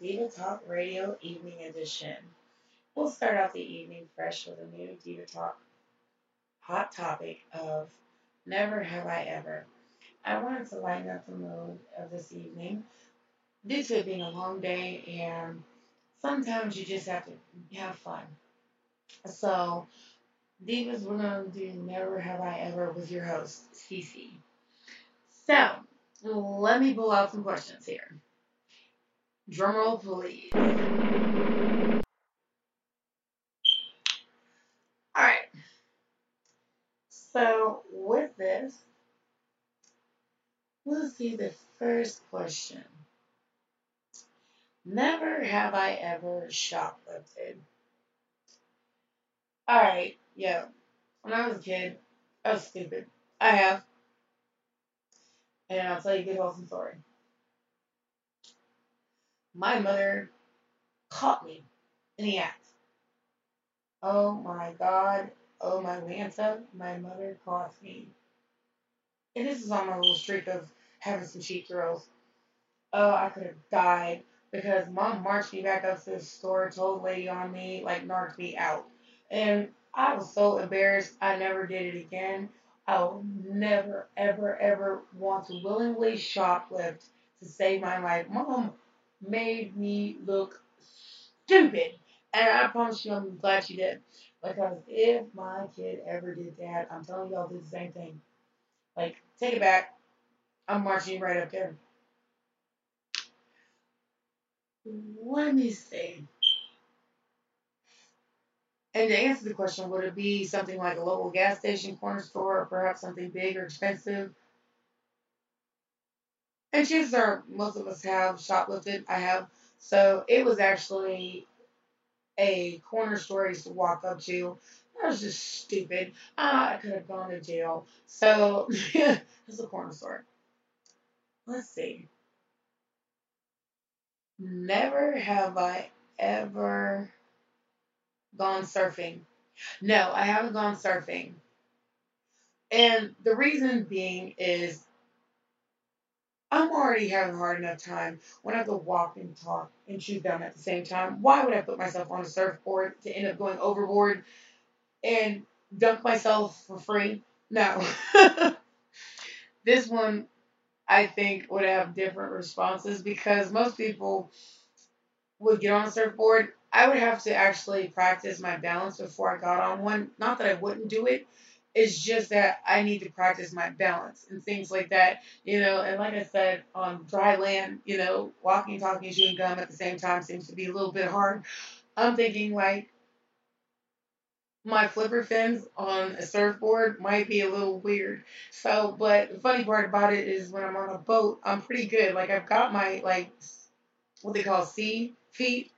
Diva Talk Radio Evening Edition. We'll start out the evening fresh with a new Diva Talk hot topic of Never Have I Ever. I wanted to lighten up the mood of this evening due to it being a long day and sometimes you just have to have fun. So, Divas, we're going to do Never Have I Ever with your host, Cici. So, let me pull out some questions here. Drumroll, please. Alright. So, with this, we'll see the first question. Never have I ever shoplifted. Alright, yeah. When I was a kid, I was stupid. I have. And I'll tell you a good wholesome story. My mother caught me in the act. Oh my God. Oh my Lanta. My mother caught me. And this is on my little streak of having some cheap thrills. Oh, I could have died because mom marched me back up to the store, told lady on me, like knocked me out. And I was so embarrassed I never did it again. I will never, ever, ever want to willingly shoplift to save my life. Mom made me look stupid. And I promise you, I'm glad she did. Because if my kid ever did that, I'm telling y'all, do the same thing. Like, take it back. I'm marching right up there. Let me see. And to answer the question, would it be something like a local gas station, corner store, or perhaps something big or expensive? And chances are most of us have shoplifted. I have. So it was actually a corner store I used to walk up to. I was just stupid. Ah, I could have gone to jail. So it's a corner store. Let's see. Never have I ever gone surfing. No, I haven't gone surfing. And the reason being is I'm already having a hard enough time when I have to walk and talk and chew gum at the same time. Why would I put myself on a surfboard to end up going overboard and dunk myself for free? No. this one, I think, would have different responses because most people would get on a surfboard. I would have to actually practice my balance before I got on one. Not that I wouldn't do it, it's just that I need to practice my balance and things like that, you know. And like I said, on dry land, you know, walking, talking, chewing gum at the same time seems to be a little bit hard. I'm thinking like my flipper fins on a surfboard might be a little weird. So, but the funny part about it is when I'm on a boat, I'm pretty good. Like I've got my like what they call sea feet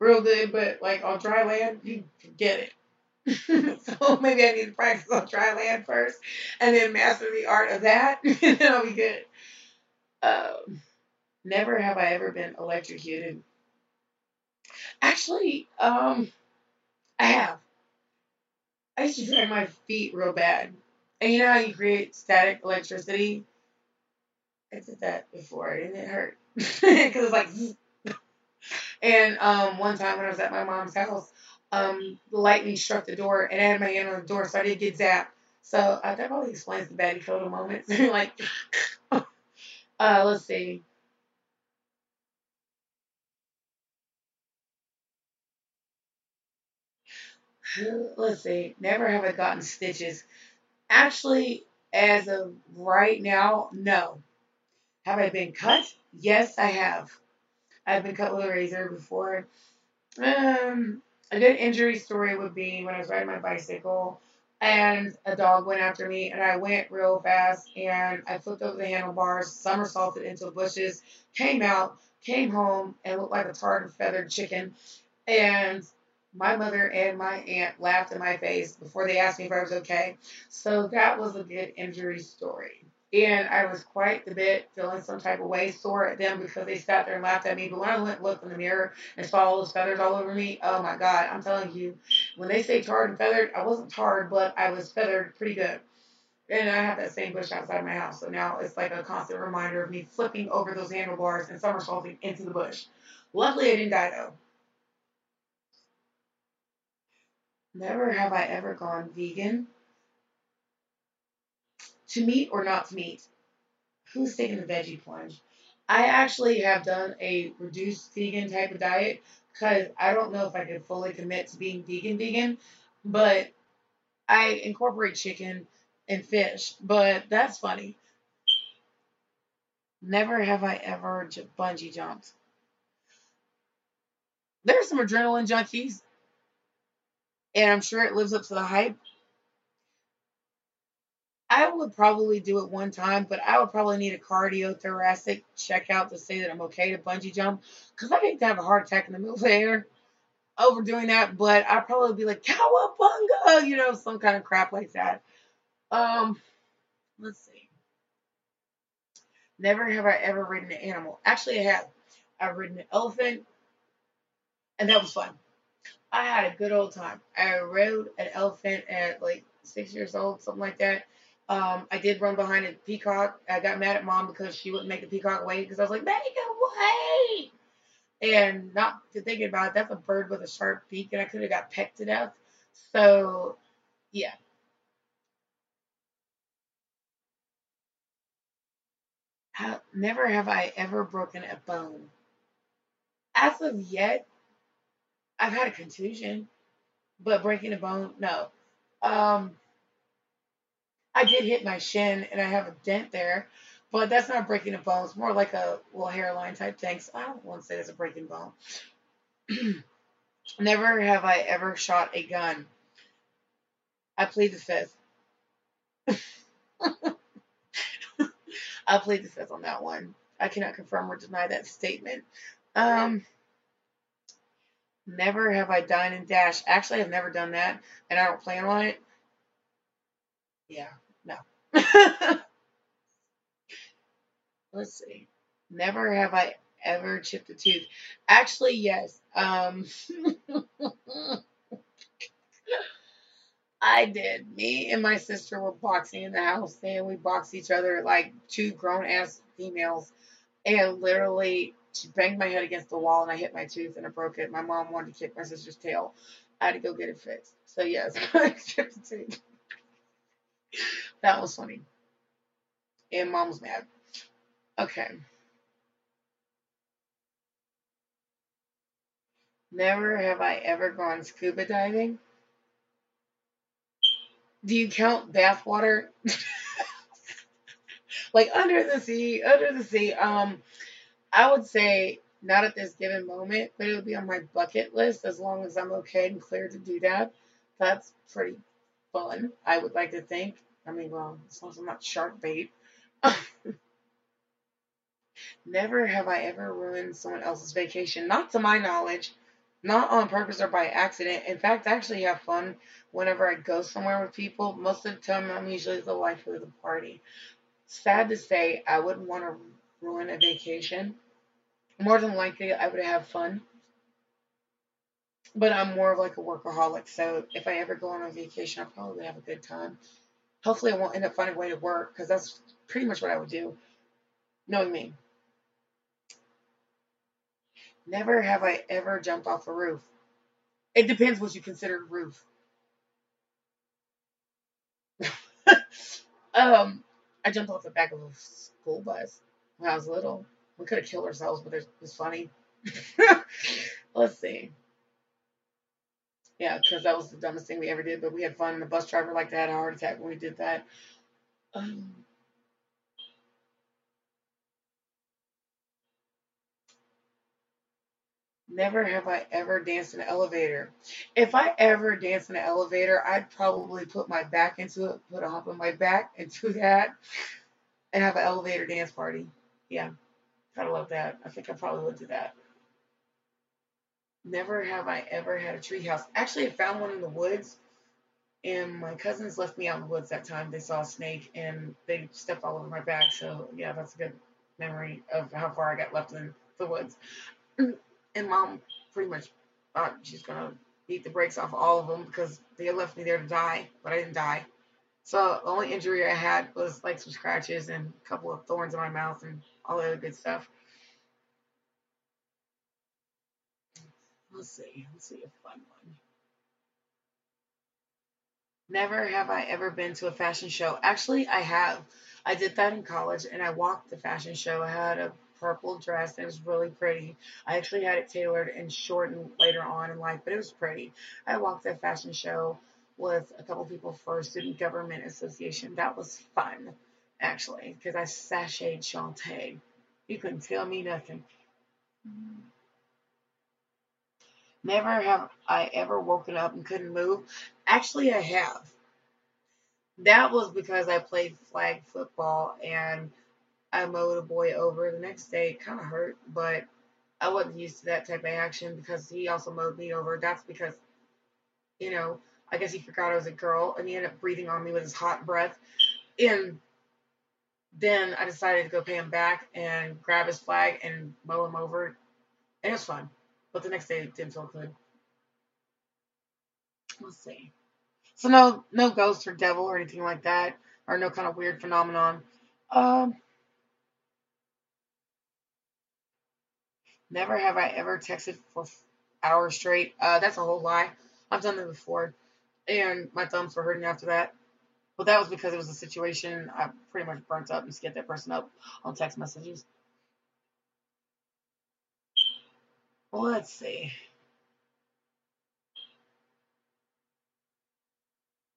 real good, but like on dry land, you forget it. so maybe I need to practice on dry land first and then master the art of that, and then I'll be good. Um, never have I ever been electrocuted. Actually, um, I have. I used to drag my feet real bad. And you know how you create static electricity? I did that before and it hurt. Because it's like, and um, one time when I was at my mom's house, um, the lightning struck the door, and I had my hand on the door, so I didn't get zapped. So uh, that probably explains the baddie photo moments. like, uh, let's see. Let's see. Never have I gotten stitches. Actually, as of right now, no. Have I been cut? Yes, I have. I've been cut with a razor before. Um, a good injury story would be when I was riding my bicycle and a dog went after me and I went real fast and I flipped over the handlebars, somersaulted into bushes, came out, came home and looked like a tarred and feathered chicken. And my mother and my aunt laughed in my face before they asked me if I was okay. So that was a good injury story. And I was quite the bit feeling some type of way, sore at them because they sat there and laughed at me. But when I went looked in the mirror and saw all those feathers all over me, oh my God, I'm telling you, when they say tarred and feathered, I wasn't tarred, but I was feathered pretty good. And I have that same bush outside of my house. So now it's like a constant reminder of me flipping over those handlebars and somersaulting into the bush. Luckily, I didn't die though. Never have I ever gone vegan. To meat or not to meat? Who's taking the veggie plunge? I actually have done a reduced vegan type of diet because I don't know if I could fully commit to being vegan vegan, but I incorporate chicken and fish. But that's funny. Never have I ever bungee jumped. There's some adrenaline junkies, and I'm sure it lives up to the hype. I would probably do it one time, but I would probably need a cardiothoracic checkout to say that I'm okay to bungee jump because I hate to have a heart attack in the middle of the air overdoing that. But I'd probably be like cowabunga, you know, some kind of crap like that. Um, let's see. Never have I ever ridden an animal. Actually, I have. I've ridden an elephant, and that was fun. I had a good old time. I rode an elephant at like six years old, something like that. Um, I did run behind a peacock. I got mad at mom because she wouldn't make the peacock wait because I was like, make it wait. And not to think about it, that's a bird with a sharp beak, and I could have got pecked to death. So, yeah. How, never have I ever broken a bone. As of yet, I've had a contusion, but breaking a bone, no. Um, I did hit my shin and I have a dent there, but that's not breaking a bone. It's more like a little hairline type thing. So I don't want to say it's a breaking bone. Never have I ever shot a gun. I plead the fifth. I plead the fifth on that one. I cannot confirm or deny that statement. Um, never have I dined and dashed. Actually, I've never done that, and I don't plan on it. Yeah. Let's see. Never have I ever chipped a tooth. Actually, yes. Um, I did. Me and my sister were boxing in the house, and we boxed each other like two grown ass females. And literally, she banged my head against the wall, and I hit my tooth, and I broke it. My mom wanted to kick my sister's tail. I had to go get it fixed. So yes, I chipped a tooth. That was funny. And mom's mad. Okay. Never have I ever gone scuba diving. Do you count bathwater? like under the sea, under the sea. Um, I would say not at this given moment, but it would be on my bucket list as long as I'm okay and clear to do that. That's pretty fun. I would like to think. I mean, well, as long as I'm not shark bait. Never have I ever ruined someone else's vacation, not to my knowledge, not on purpose or by accident. In fact, I actually have fun whenever I go somewhere with people. Most of the time, I'm usually the life of the party. Sad to say, I wouldn't want to ruin a vacation. More than likely, I would have fun. But I'm more of like a workaholic, so if I ever go on a vacation, I'll probably have a good time hopefully I won't end up finding a way to work because that's pretty much what I would do, knowing me. Never have I ever jumped off a roof. It depends what you consider roof. um, I jumped off the back of a school bus when I was little. We could have killed ourselves, but it was funny. Let's see. Yeah, because that was the dumbest thing we ever did, but we had fun. The bus driver like to had a heart attack when we did that. Um, never have I ever danced in an elevator. If I ever danced in an elevator, I'd probably put my back into it, put a hump on my back into that, and have an elevator dance party. Yeah, gotta love that. I think I probably would do that. Never have I ever had a tree house. Actually, I found one in the woods, and my cousins left me out in the woods that time. They saw a snake and they stepped all over my back. So yeah, that's a good memory of how far I got left in the woods. And mom pretty much thought she's gonna beat the brakes off all of them because they left me there to die, but I didn't die. So the only injury I had was like some scratches and a couple of thorns in my mouth and all the other good stuff. Let's see. Let's see a fun one. Never have I ever been to a fashion show. Actually, I have. I did that in college and I walked the fashion show. I had a purple dress and it was really pretty. I actually had it tailored and shortened later on in life, but it was pretty. I walked that fashion show with a couple people for Student Government Association. That was fun, actually, because I sashayed Shantae. You couldn't tell me nothing. Never have I ever woken up and couldn't move. Actually, I have. That was because I played flag football and I mowed a boy over the next day. It kind of hurt, but I wasn't used to that type of action because he also mowed me over. That's because, you know, I guess he forgot I was a girl and he ended up breathing on me with his hot breath. And then I decided to go pay him back and grab his flag and mow him over. And it was fun. But the next day it didn't feel good. Let's see. So no no ghost or devil or anything like that. Or no kind of weird phenomenon. Um Never have I ever texted for hours straight. Uh, that's a whole lie. I've done that before, and my thumbs were hurting after that. But that was because it was a situation I pretty much burnt up and skipped that person up on text messages. Let's see.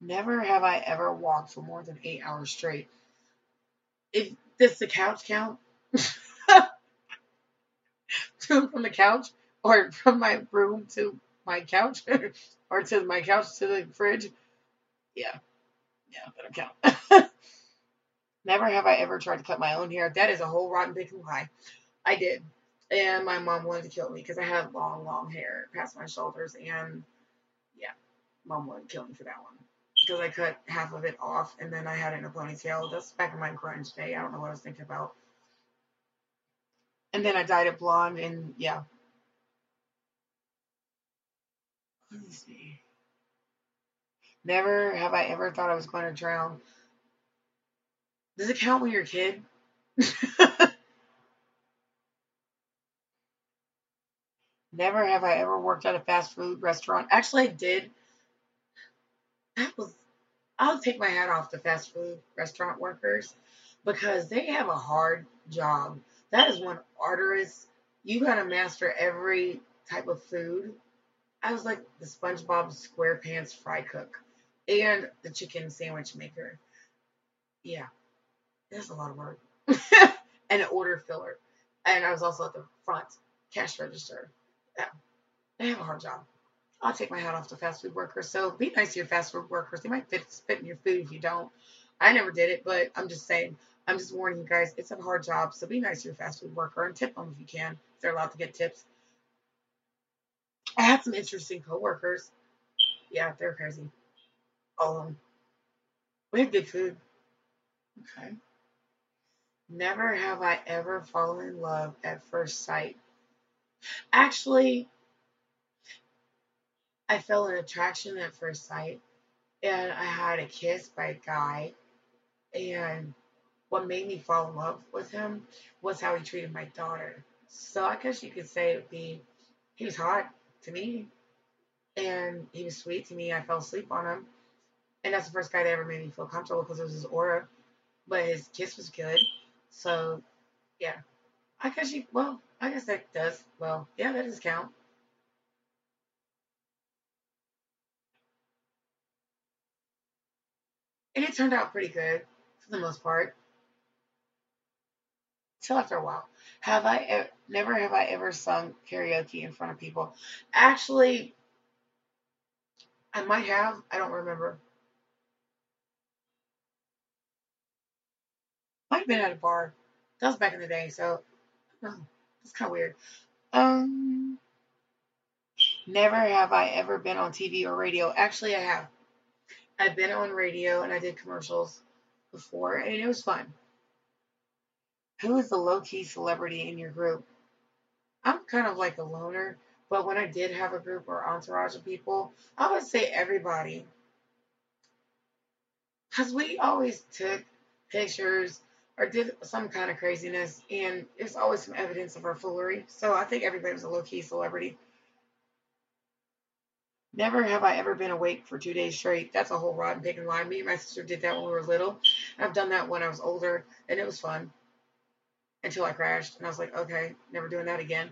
Never have I ever walked for more than eight hours straight. If does the couch count? from the couch, or from my room to my couch, or to my couch to the fridge? Yeah, yeah, better count. Never have I ever tried to cut my own hair. That is a whole rotten big lie. I did and my mom wanted to kill me because I had long, long hair past my shoulders, and yeah, mom wanted to kill me for that one because I cut half of it off and then I had it in a ponytail. That's back in my grunge day. I don't know what I was thinking about. And then I dyed it blonde, and yeah. Let me see. Never have I ever thought I was going to drown. Does it count when you're a kid? Never have I ever worked at a fast food restaurant. Actually, I did. That was, I'll take my hat off to fast food restaurant workers because they have a hard job. That is one arduous. You got to master every type of food. I was like the SpongeBob SquarePants fry cook and the chicken sandwich maker. Yeah, that's a lot of work. and an order filler. And I was also at the front cash register. They have a hard job. I'll take my hat off to fast food workers. So be nice to your fast food workers. They might fit, spit in your food if you don't. I never did it, but I'm just saying. I'm just warning you guys. It's a hard job, so be nice to your fast food worker and tip them if you can. If they're allowed to get tips. I had some interesting coworkers. Yeah, they're crazy. All of them. We had good food. Okay. Never have I ever fallen in love at first sight. Actually, I felt an attraction at first sight, and I had a kiss by a guy, and what made me fall in love with him was how he treated my daughter. So I guess you could say it would be he was hot to me, and he was sweet to me. I fell asleep on him, and that's the first guy that ever made me feel comfortable because it was his aura, but his kiss was good. So, yeah, I guess you well I guess that does. Well, yeah, that does count. And it turned out pretty good for the most part. Till after a while. Have I ever, never have I ever sung karaoke in front of people? Actually, I might have. I don't remember. Might have been at a bar. That was back in the day, so oh, it's kind of weird. Um, never have I ever been on TV or radio. Actually, I have. I've been on radio and I did commercials before, and it was fun. Who is the low key celebrity in your group? I'm kind of like a loner, but when I did have a group or entourage of people, I would say everybody. Because we always took pictures or did some kind of craziness, and there's always some evidence of our foolery. So I think everybody was a low key celebrity. Never have I ever been awake for two days straight. That's a whole rotten pig and lie. Me and my sister did that when we were little. I've done that when I was older, and it was fun until I crashed. And I was like, okay, never doing that again.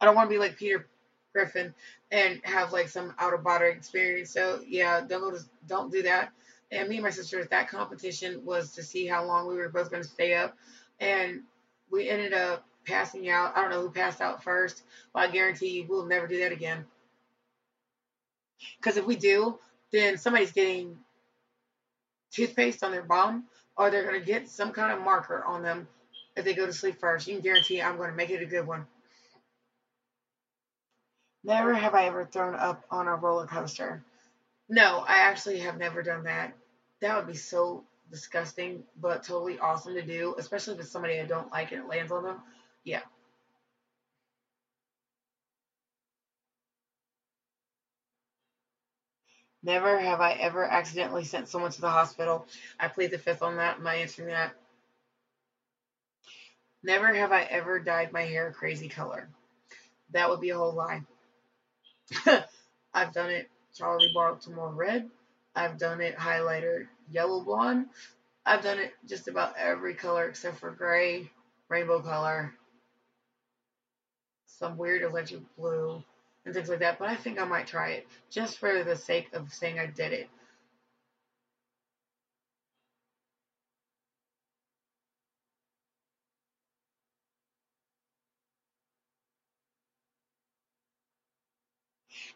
I don't want to be like Peter Griffin and have like some out of body experience. So yeah, don't don't do that. And me and my sister, that competition was to see how long we were both going to stay up, and we ended up passing out. I don't know who passed out first, but I guarantee you we'll never do that again. Because if we do, then somebody's getting toothpaste on their bum, or they're going to get some kind of marker on them if they go to sleep first. You can guarantee I'm going to make it a good one. Never have I ever thrown up on a roller coaster. No, I actually have never done that. That would be so disgusting, but totally awesome to do, especially if it's somebody I don't like and it lands on them. Yeah. Never have I ever accidentally sent someone to the hospital. I plead the fifth on that. Am I answering that? Never have I ever dyed my hair a crazy color. That would be a whole lie. I've done it Charli Baltimore red. I've done it highlighter yellow blonde. I've done it just about every color except for gray, rainbow color, some weird electric blue, and things like that. But I think I might try it just for the sake of saying I did it.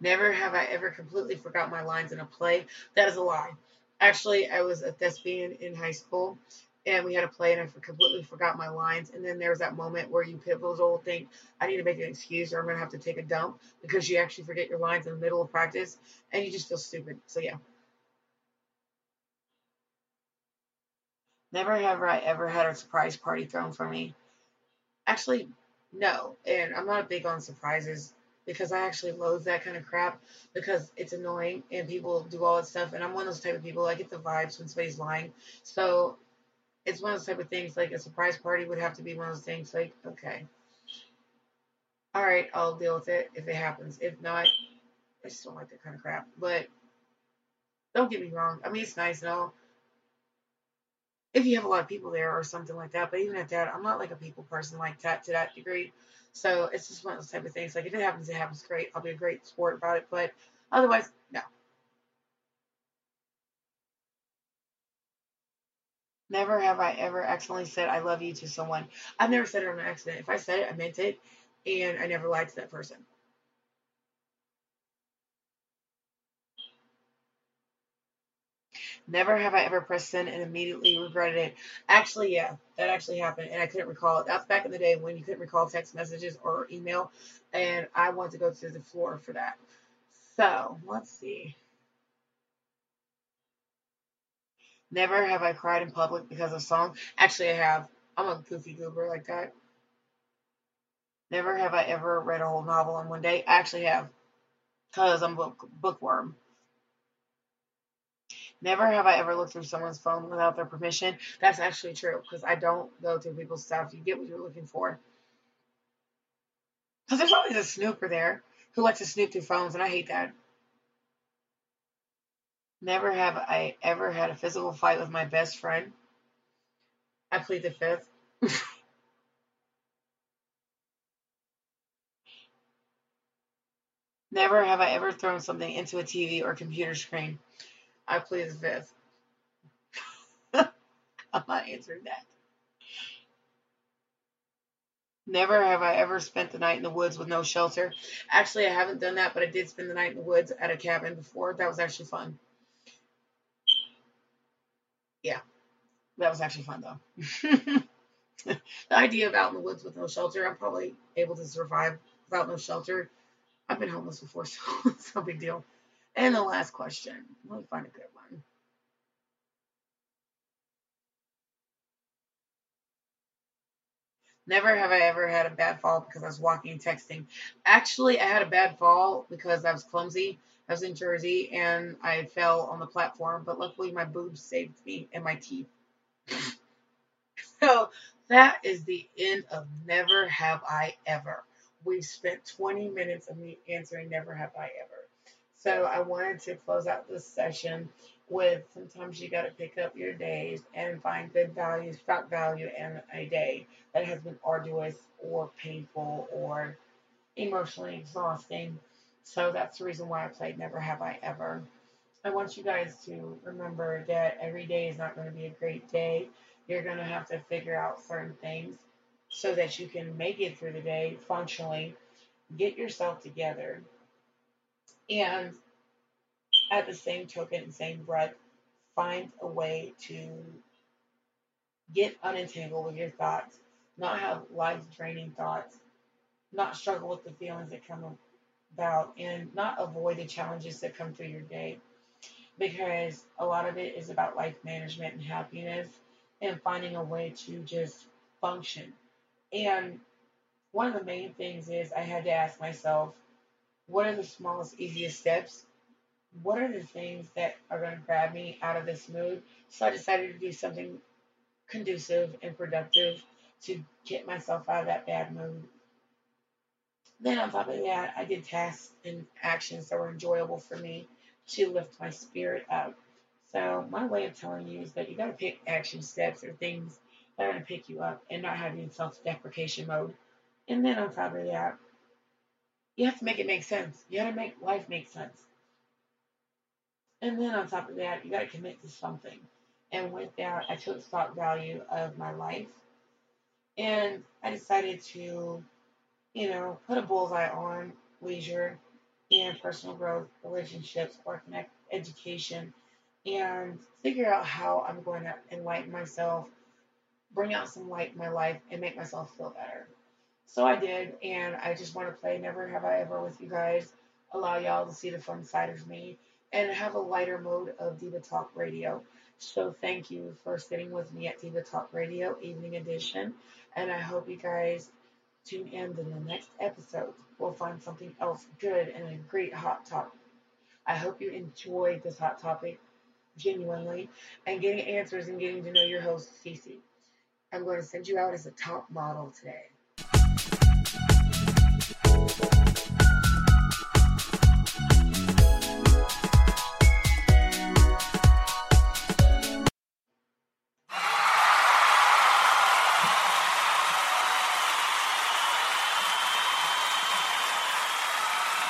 Never have I ever completely forgot my lines in a play. That is a lie. Actually, I was a thespian in high school, and we had a play, and I completely forgot my lines. And then there was that moment where you pivotal think, I need to make an excuse, or I'm gonna have to take a dump because you actually forget your lines in the middle of practice, and you just feel stupid. So yeah. Never have I ever had a surprise party thrown for me. Actually, no. And I'm not big on surprises because I actually loathe that kind of crap because it's annoying and people do all that stuff. And I'm one of those type of people. I get the vibes when somebody's lying. So it's one of those type of things. Like a surprise party would have to be one of those things. Like okay, all right, I'll deal with it if it happens. If not, I just don't like that kind of crap. But don't get me wrong. I mean, it's nice and all if you have a lot of people there or something like that. But even at that, I'm not like a people person like that to that degree. So it's just one of those type of things. Like if it happens, it happens. Great. I'll be a great sport about it. But otherwise, no. Never have I ever accidentally said I love you to someone. I've never said it on accident. If I said it, I meant it, and I never lied to that person. Never have I ever pressed send and immediately regretted it. Actually, yeah, that actually happened, and I couldn't recall it. That's back in the day when you couldn't recall text messages or email, and I wanted to go to the floor for that. So let's see. Never have I cried in public because of song. Actually, I have. I'm a goofy goober like that. Never have I ever read a whole novel in one day. I actually have, because I'm a book, bookworm. Never have I ever looked through someone's phone without their permission. That's actually true because I don't go through people's stuff. You get what you're looking for. Because there's always a snooper there who likes to snoop through phones, and I hate that. Never have I ever had a physical fight with my best friend. I plead the fifth. Never have I ever thrown something into a TV or computer screen. I plead the fifth. I'm not answering that. Never have I ever spent the night in the woods with no shelter. Actually, I haven't done that, but I did spend the night in the woods at a cabin before. That was actually fun. Yeah, that was actually fun though. the idea of out in the woods with no shelter, I'm probably able to survive without no shelter. I've been homeless before, so it's no big deal. And the last question. Let me find a good one. Never have I ever had a bad fall because I was walking and texting. Actually, I had a bad fall because I was clumsy. I was in Jersey and I fell on the platform, but luckily my boobs saved me and my teeth. so that is the end of Never Have I Ever. we've spent 20 minutes of me answering Never Have I Ever. So I wanted to close out this session with sometimes you got to pick up your days and find good value, stock value in a day that has been arduous or painful or emotionally exhausting. So that's the reason why I played Never Have I Ever. I want you guys to remember that every day is not going to be a great day. You're going to have to figure out certain things so that you can make it through the day functionally. Get yourself together. And at the same token same breath, find a way to get unentangled with your thoughts, not have life draining thoughts, not struggle with the feelings that come about, and not avoid the challenges that come through your day. Because a lot of it is about life management and happiness and finding a way to just function. And one of the main things is I had to ask myself, what are the smallest, easiest steps what are the things that are going to grab me out of this mood? So I decided to do something conducive and productive to get myself out of that bad mood. Then on top of that, I did tasks and actions that were enjoyable for me to lift my spirit up. So my way of telling you is that you got to pick action steps or things that are going to pick you up and not have you in self-deprecation mode. And then on top of that, you have to make it make sense. You got to make life make sense. And then on top of that, you got to commit to something. And with that, I took stock value of my life. And I decided to, you know, put a bullseye on leisure and personal growth, relationships, work connect, education, and figure out how I'm going to enlighten myself, bring out some light in my life, and make myself feel better. So I did, and I just want to play Never Have I Ever with you guys, allow y'all to see the fun side of me and have a lighter mode of Diva Talk Radio. So thank you for sitting with me at Diva Talk Radio Evening Edition, and I hope you guys tune in to the next episode. We'll find something else good and a great hot topic. I hope you enjoyed this hot topic genuinely and getting answers and getting to know your host, Cici. I'm going to send you out as a top model today.